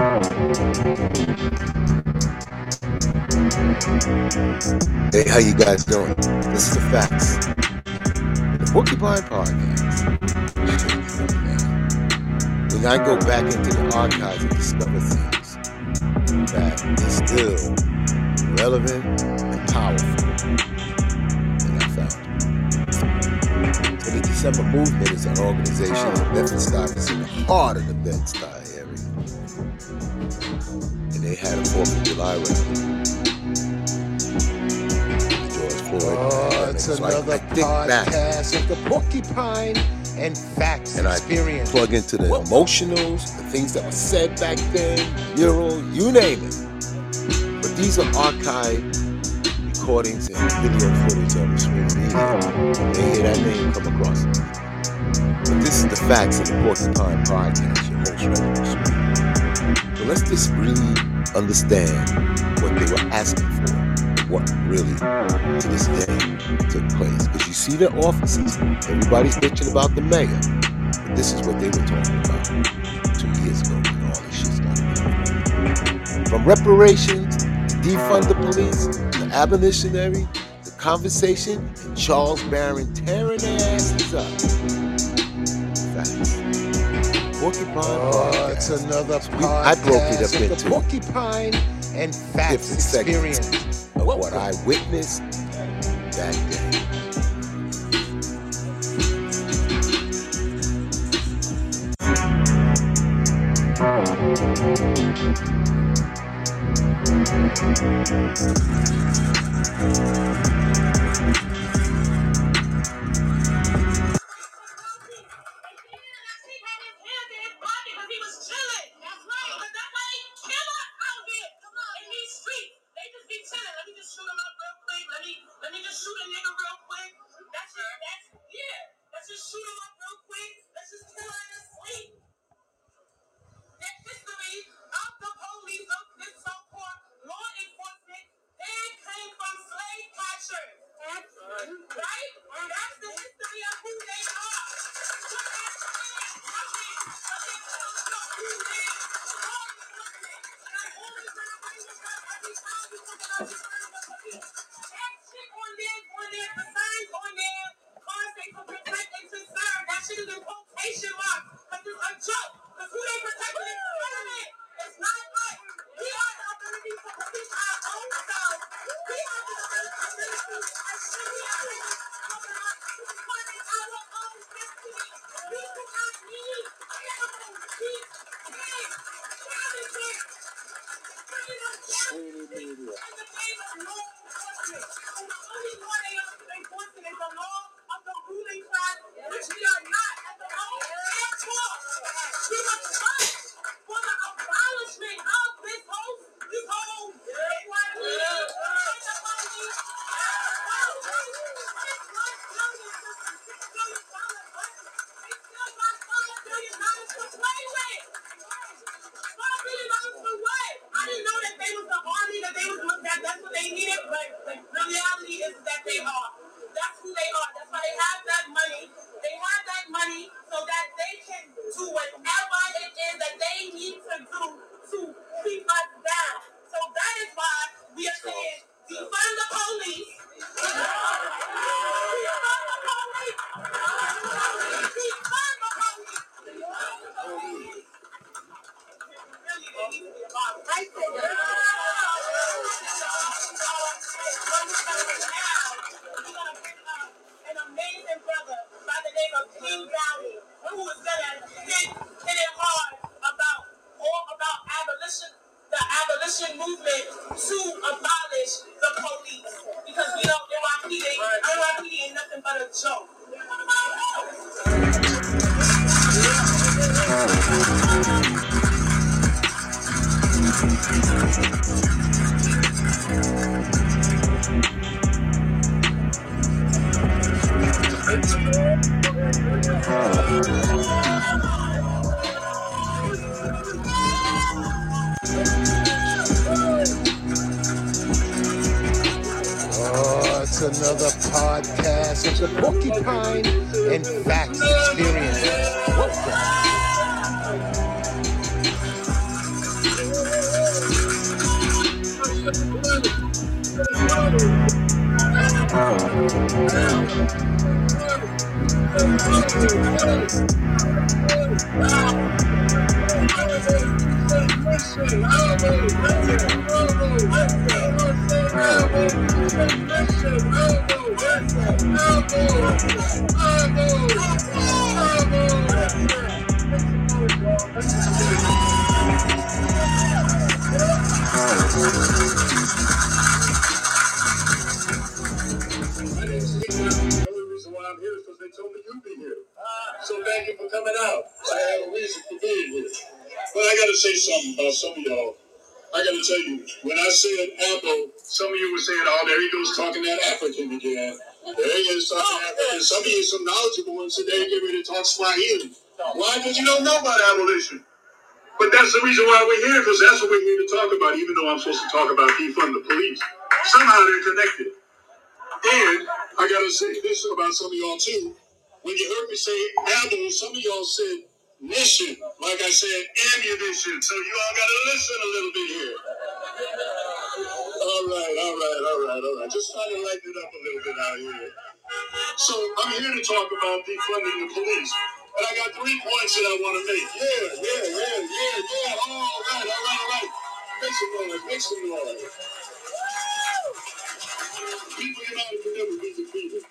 Hey, how you guys doing? This is the facts. The Porcupine Podcast. When I go back into the archives and discover things that is still relevant and powerful, and I found. So the December Movement is an organization in Bedford-Stuyvesant, it's in the heart of the Bed-Stuy had a 4th of July rally. George Floyd. Oh, it's So I- another I think back podcast of the Porcupine and Facts and I Experience. plug into the emotionals, the things that were said back then, mural, you name it. But these are archived recordings and video footage of the swing media. They hear that name come across. But this is the facts of the Porcupine Podcast, your host, Swing. So let's just really understand what they were asking for, what really to this day took place. Because you see the offices, everybody's bitching about the mayor. But this is what they were talking about two years ago when all this shit started. From reparations, defund the police, the abolitionary, the conversation, and Charles Barron tearing their asses up. Facts. Porcupine Oh, it's Podcast. another we- I broke it up into the Porcupine and Facts different segments Experience. of what I witnessed that day. Enforcement. Oh, another podcast. Of the Porcupine and Facts So thank you for coming out. I have a reason for being here. But I gotta say something about some of y'all. I gotta tell you, when I said Apple, some of you were saying, oh, there he goes talking that African again. There he is talking oh, African. Some of you, some knowledgeable ones today, get ready to talk Swahili. Why? Because you don't know about abolition. But that's the reason why we're here, because that's what we're here to talk about, even though I'm supposed to talk about defund the police. Somehow they're connected. And I gotta say this about some of y'all too. When you heard me say ammo, some of y'all said mission, like I said ammunition. So you all gotta listen a little bit here. All right, all right, all right, all right. Just trying to lighten it up a little bit out here. So I'm here to talk about defunding the police. And I got three points that I want to make. Yeah, yeah, yeah, yeah, yeah. All right, all right, all right. Make some noise, make some noise. People United can never be defeated.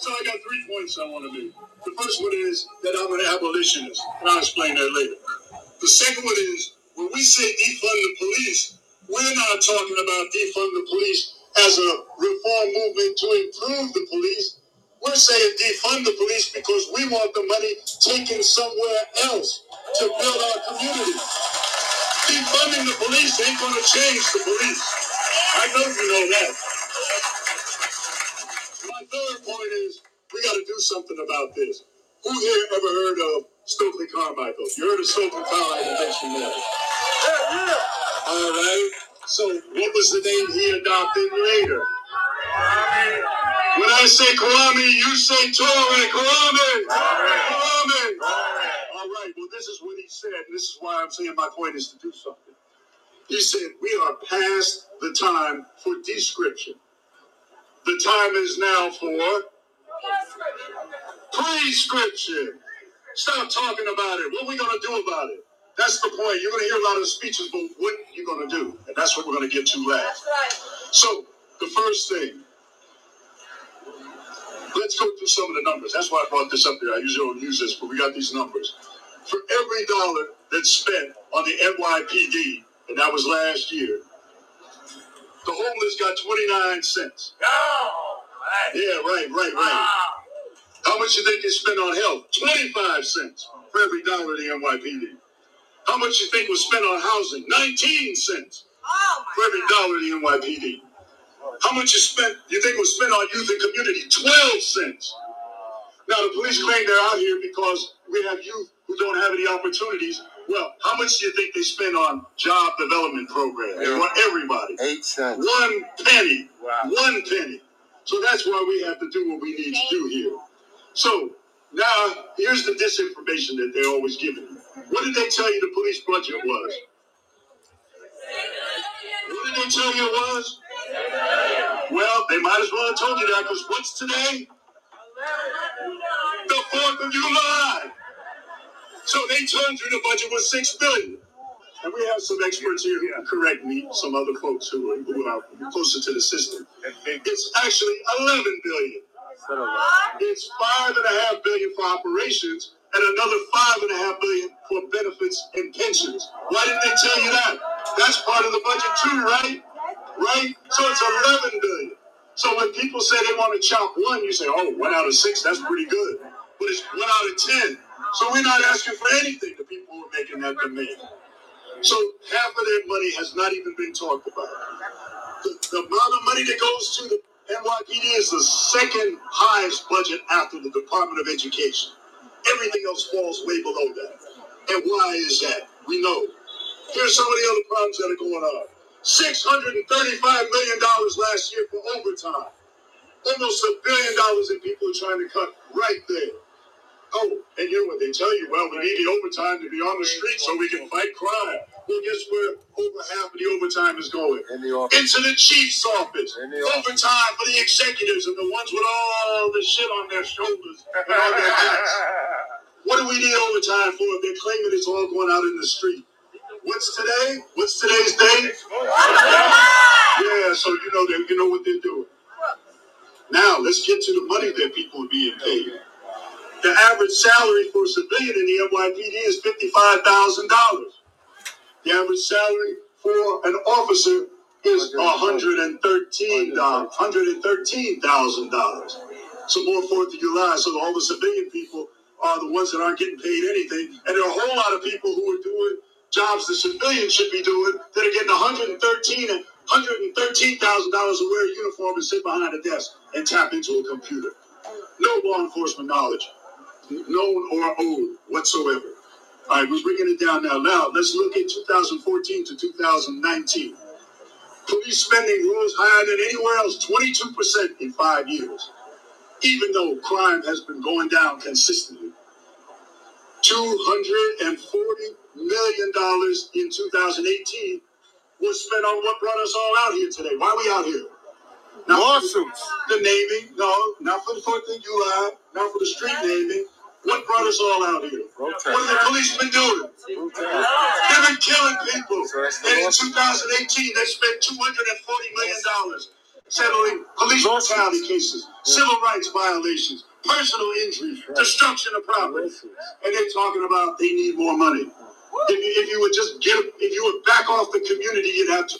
So I got three points I want to make. The first one is that I'm an abolitionist, and I'll explain that later. The second one is when we say defund the police, we're not talking about defund the police as a reform movement to improve the police. We're saying defund the police because we want the money taken somewhere else to build our community. Defunding the police ain't going to change the police. I know you know that. Point is we got to do something about this. Who here ever heard of Stokely Carmichael? You heard of Stokely Carmichael mentioned that? All right. So what was the name he adopted later? When I say Kwame, you say Ture. Kwame. Kwame. All right. Well, this is what he said. and This is why I'm saying my point is to do something. He said, We are past the time for description. The time is now for prescription. Stop talking about it. What are we going to do about it? That's the point. You're going to hear a lot of speeches, but what are you going to do? And that's what we're going to get to last. So, the first thing, let's go through some of the numbers. That's why I brought this up here. I usually don't use this, but we got these numbers. For every dollar that's spent on the NYPD, and that was last year, the homeless got 29 cents. Yeah, right, right, right. How much you think is spent on health? 25 cents for every dollar the NYPD. How much you think was spent on housing? 19 cents for every dollar the NYPD. How much you spent you think was spent on youth and community? 12 cents. Now the police claim they're out here because we have youth who don't have any opportunities. Well, how much do you think they spend on job development programs for everybody? Eight cents. One penny. One penny. So that's why we have to do what we need to do here. So now here's the disinformation that they're always giving you. What did they tell you the police budget was? What did they tell you it was? Well, they might as well have told you that because what's today? The 4th of July. So they told you the budget was six billion. And we have some experts here who can correct me, some other folks who are, who are closer to the system. It's actually 11 billion. It's five and a half billion for operations and another five and a half billion for benefits and pensions. Why didn't they tell you that? That's part of the budget too, right? Right? So it's 11 billion. So when people say they want to chop one, you say, oh, one out of six, that's pretty good. But it's one out of 10. So we're not asking for anything to people who are making that demand. So half of their money has not even been talked about. The, the amount of money that goes to the NYPD is the second highest budget after the Department of Education. Everything else falls way below that. And why is that? We know. Here's some of the other problems that are going on. $635 million last year for overtime. Almost a billion dollars in people are trying to cut right there. Oh, and you know what they tell you? Well, we need the overtime to be on the street so we can fight crime. Well, guess where over half of the overtime is going? In the office. Into the chief's office. In the office. Overtime for the executives and the ones with all the shit on their shoulders and on their backs. What do we need overtime for if they're claiming it's all going out in the street? What's today? What's today's date? Yeah, so you know you know what they're doing. Now let's get to the money that people are being paid. The average salary for a civilian in the NYPD is fifty-five thousand dollars. The average salary for an officer is hundred and thirteen dollars, uh, hundred and thirteen thousand dollars. So more Fourth of July, so all the civilian people are the ones that aren't getting paid anything, and there are a whole lot of people who are doing jobs the civilians should be doing that are getting 113 and 113 thousand dollars to wear a uniform and sit behind a desk and tap into a computer. No law enforcement knowledge, known or owed whatsoever. All right, we're bringing it down now. Now let's look at 2014 to 2019. Police spending rose higher than anywhere else, 22% in five years, even though crime has been going down consistently. $240 million in 2018 was spent on what brought us all out here today. Why are we out here? Not for Lawsuits. the naming, no, not for the 4th of July, not for the street naming. What brought us all out here? What have the policemen been doing? They've been killing people. And in 2018, they spent $240 million settling police brutality cases, civil rights violations, personal injury, destruction of property. And they're talking about they need more money. If you, if you would just give, if you would back off the community, you'd have to.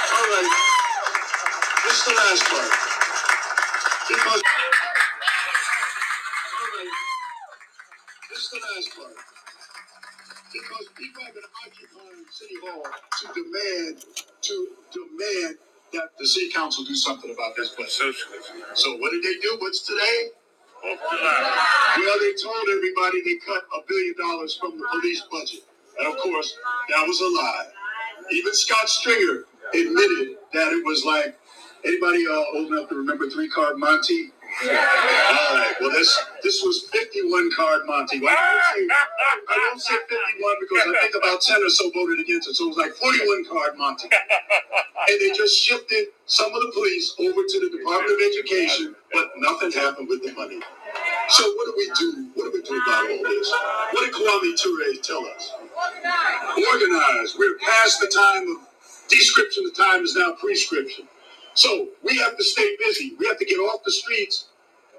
All right. This is the last part. Because. All right. This is the last part. Because people have been occupying City Hall to demand, to demand that the city council do something about this place. Socialism. So what did they do? What's today? Well, they told everybody they cut a billion dollars from the police budget. And of course, that was a lie. Even Scott Stringer admitted that it was like, anybody uh, old enough to remember three card Monty? All right, well, this this was 51 card Monty. Don't say, I don't say 51 because I think about 10 or so voted against it. So it was like 41 card Monty. And they just shifted some of the police over to the Department of Education, but nothing happened with the money. So what do we do? What do we do about all this? What did Kwame Ture tell us? Organize. We're past the time of description. The time is now prescription. So we have to stay busy. We have to get off the streets.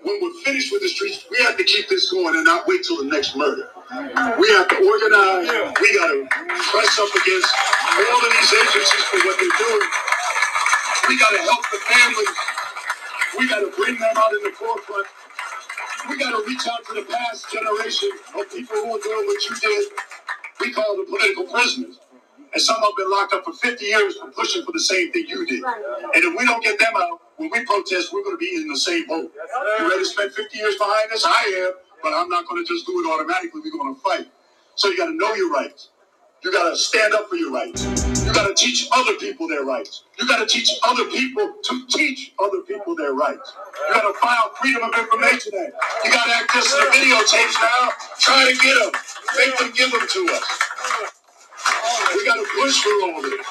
When we're finished with the streets, we have to keep this going and not wait till the next murder. We have to organize. We got to press up against all of these agencies for what they're doing. We got to help the families. We got to bring them out in the forefront. We got to reach out to the past generation of people who are doing what you did. We call them political prisoners. And some have been locked up for 50 years for pushing for the same thing you did. And if we don't get them out, when we protest, we're going to be in the same boat. You ready to spend 50 years behind us? I am, but I'm not going to just do it automatically. We're going to fight. So you got to know your rights. You got to stand up for your rights. You got to teach other people their rights. You got to teach other people to teach other people their rights. You got to file Freedom of Information Act. You gotta access the videotapes now. Try to get them. Make them give them to us. We got to push for all this.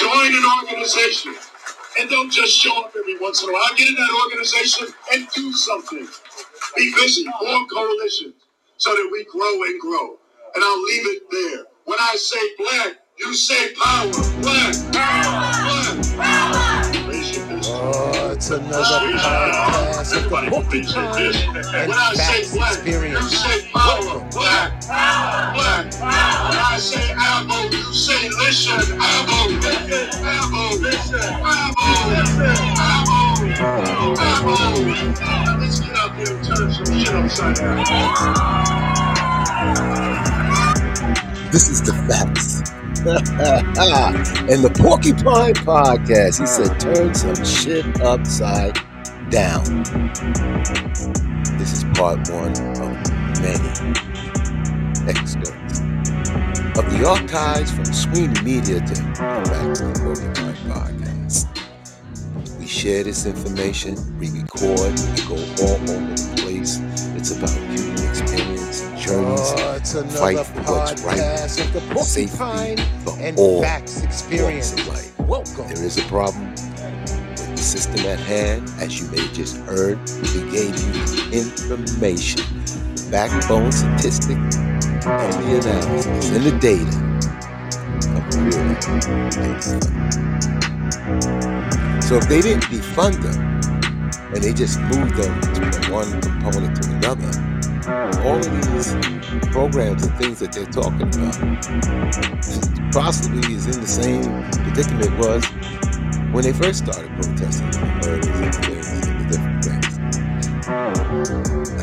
Join an organization. And don't just show up every once in a while. Get in that organization and do something. Be busy. Form coalitions so that we grow and grow. And I'll leave it there. When I say black, you say power. Black. Power, black. Fist. Oh, it's another podcast of the Porcupine and When I say black, you say power. Black. Black. When I say ammo, you say listen. Ammo. Ammo. Ammo. Ammo. Ammo. Now let's get out there and turn some shit upside down. This is the facts. and the Porcupine Podcast. He said, turn some shit upside down. This is part one of many excerpts. of the archives from Sweeney Media to back to the Porcupine Podcast. We share this information, we record, we go all over the place. It's about human journeys, Oh, it's another fight for what's right, podcast of the safety for and all Facts walks Experience. of life. Welcome. There is a problem with the system at hand, as you may have just heard. We gave you information, the backbone statistics, and the analysis, and the data. So if they didn't defund them, and they just moved them from one component to another, all of these programs and things that they're talking about possibly is in the same predicament it was when they first started protesting the murders and killings and the different things.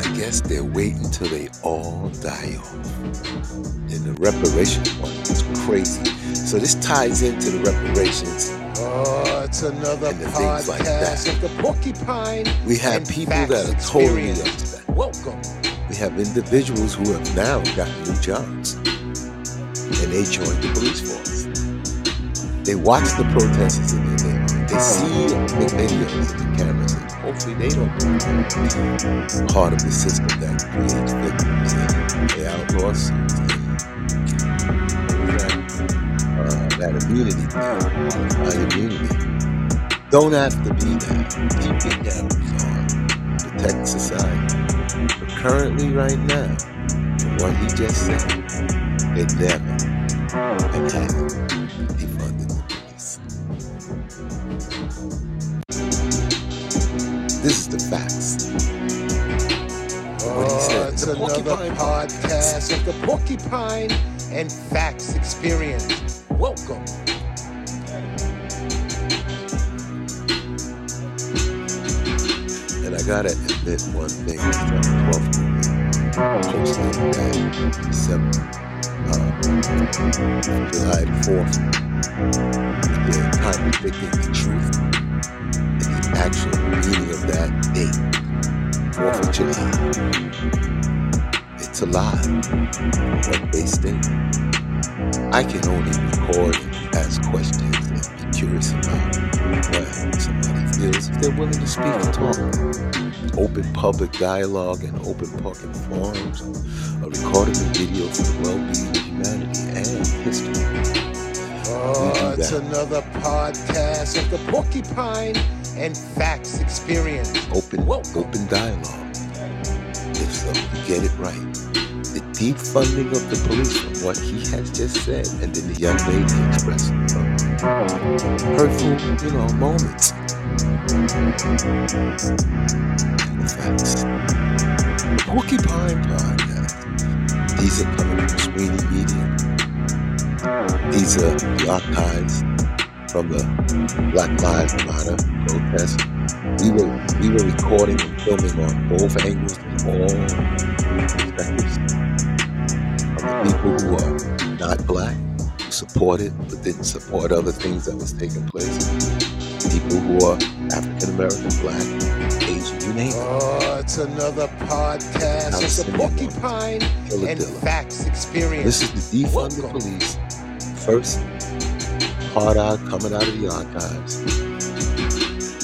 I guess they're waiting till they all die off. And the reparation one is crazy. So this ties into the reparations. Oh, it's another things like podcast that. of the Porcupine. We have people that are totally up to that. Welcome. We have individuals who have now gotten new jobs. And they joined the police force. They watch the protesters in their neighborhood. They see the videos and the cameras. And hopefully they don't become part of the system that creates victims and they uh, that immunity thing, qualified immunity. Don't have to be that. Keep your cameras on. Protect society. But currently, right now, what he just said, they never and haven't the police. This is the facts. What he Oh, said. it's The another Porcupine podcast of the Porcupine and Facts Experience. Welcome. Gotta admit one thing from 12th posted that. December, uh, July the 4th, they're contradicting the truth. And the actual meaning of that date, 4th of July. It's a lie, what they state. I can only record and ask questions and be curious about what feels if they're willing to speak and talk. Open public dialogue and open public forums, a recorded video for the well-being of humanity and history. Oh, it's another podcast of the Porcupine and Facts Experience. Open, Welcome. open dialogue. If so, you get it right. The defunding of the police from what he has just said, and then the young lady expressed some hurtful, you know, moments. Facts. Porcupine Podcast. These are coming from Sweeney Media. These are the archives from the Black Lives Matter protest. We were we were recording and filming on both angles and all perspectives. From the people who are not black, who supported but didn't support other things that was taking place. People who are African American, black, Asian, you name it. Oh, it's another podcast It's the woman. Porcupine and. Facts Experience. This is the defund the Welcome. police. First hard out coming out of the archives.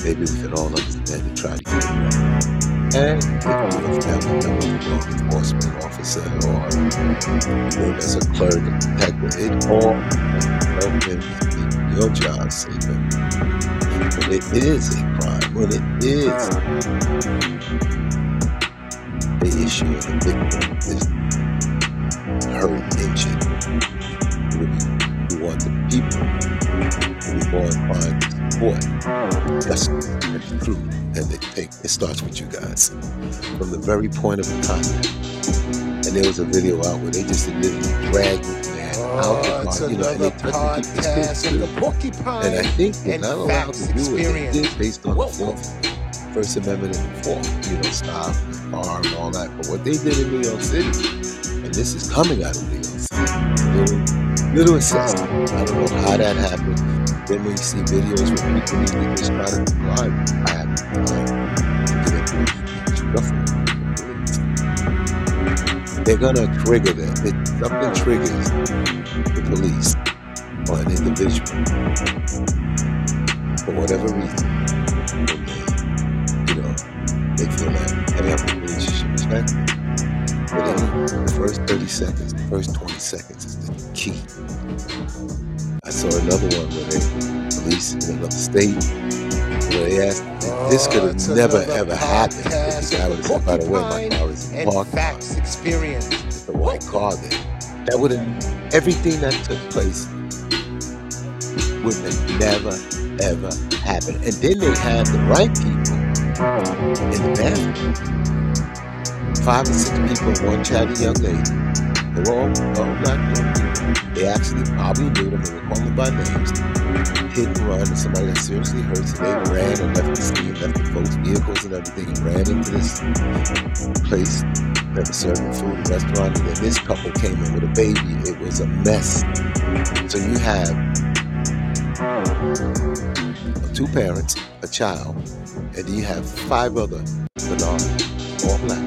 Maybe we can all understand and try to get it right. And if you're a family member, law enforcement officer, or you work as a clerk, a detective, it all help him make your job safer. When it is a crime, when it is the issue of the victim is her injured, we, want the people. Be more inclined to support. That's, and the truth. And they think it starts with you guys. From the very point of the contact. And there was a video out where they just literally dragged the man oh, out Oh, the car, you know, and they another tried to podcast of the Porcupine And I think they're not allowed to do what they did based on the fourth, First Amendment and the fourth, you know, stop, bar, and all that. But what they did in New York City, and this is coming out of New York City, little, little excessive. I don't know how that happened. Then when you see videos where people just try to drive, I have the to get into it. It's roughly. They're gonna trigger that. It, something triggers the police or an individual for whatever reason. They, you know, they feel that any other relationship is respected. But the first 30 seconds, the first 20 seconds is the key. I saw another one where they police in another state asked if this could Oh, have never ever happened. If podcast the guy would have by the way, my car is in the and parking lot facts experience. with the white car there. That would have everything that took place would have never ever happened. And then they had the right people in the bathroom. Five or six people, one chatty young lady. They were all, all black people. They actually probably knew them. They were calling them by names. Hit and run. And somebody got seriously hurt. So they ran and left the scene, left the folks' vehicles and everything, and ran into this place that was serving food, a restaurant. And then this couple came in with a baby. It was a mess. So you have two parents, a child, and you have five other Bernards, all black.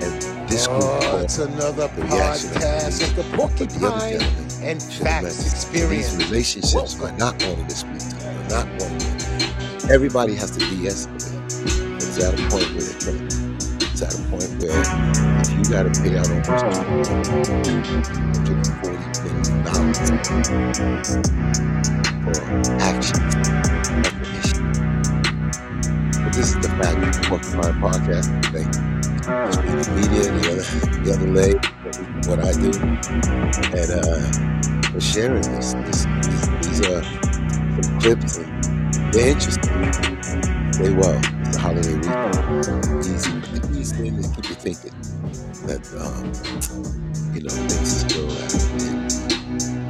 And this group it's another the reaction of the podcast of the but the other Porcupine and Facts Experience. these relationships are not dispute time, are not going. Everybody has to de-escalate. It's at a point where they're killing. It's at a point where you got to pay out almost two hundred forty million dollars for actions of the issue. But this is the fact Porcupine podcast. Thank you. Media, the other, the other leg, what, I do, and uh, for sharing this. this these, are some clips, and they're interesting. They well. It's a holiday week. Easy, easy thing is keep you thinking that um, you know things is still happening.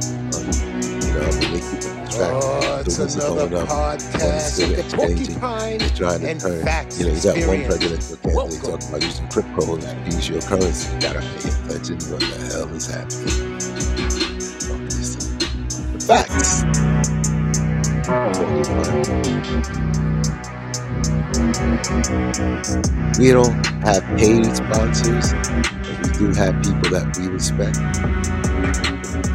I mean, they distracted. Oh, it's another podcast of the. Porcupine They're trying to turn. Facts You know, you got one presidential candidate talking about using crypto to use your currency. You gotta pay attention. What the hell is happening? Facts. We don't have paid sponsors, but we do have people that we respect.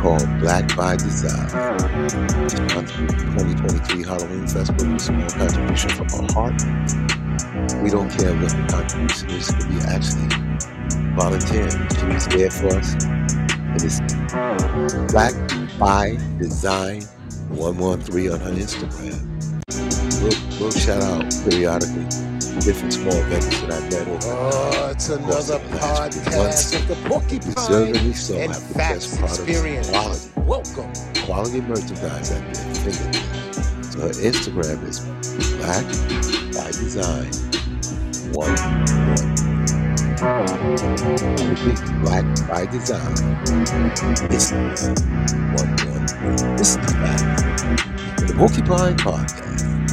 Called Black by Design. The 2023 Halloween Festival with a small contribution from our heart. We don't care what the contribution is, it could be actually volunteering. She was there for us. It's Black by Design 113 on her Instagram. We'll, we'll shout out periodically different small vendors that I've met over Oh, it's another the last few months. podcast of the Porcupine so and have the Facts Experience. quality, Welcome. quality merchandise at their fingertips. So her Instagram is Black by Design One One. Repeat, Black by Design. Instagram One One. This is the fact. The Porcupine Podcast.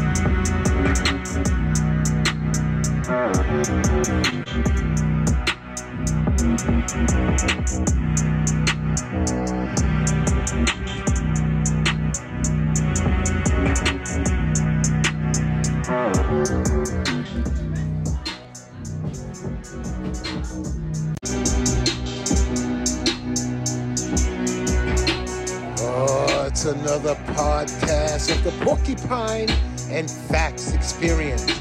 Porcupine and Facts Experience.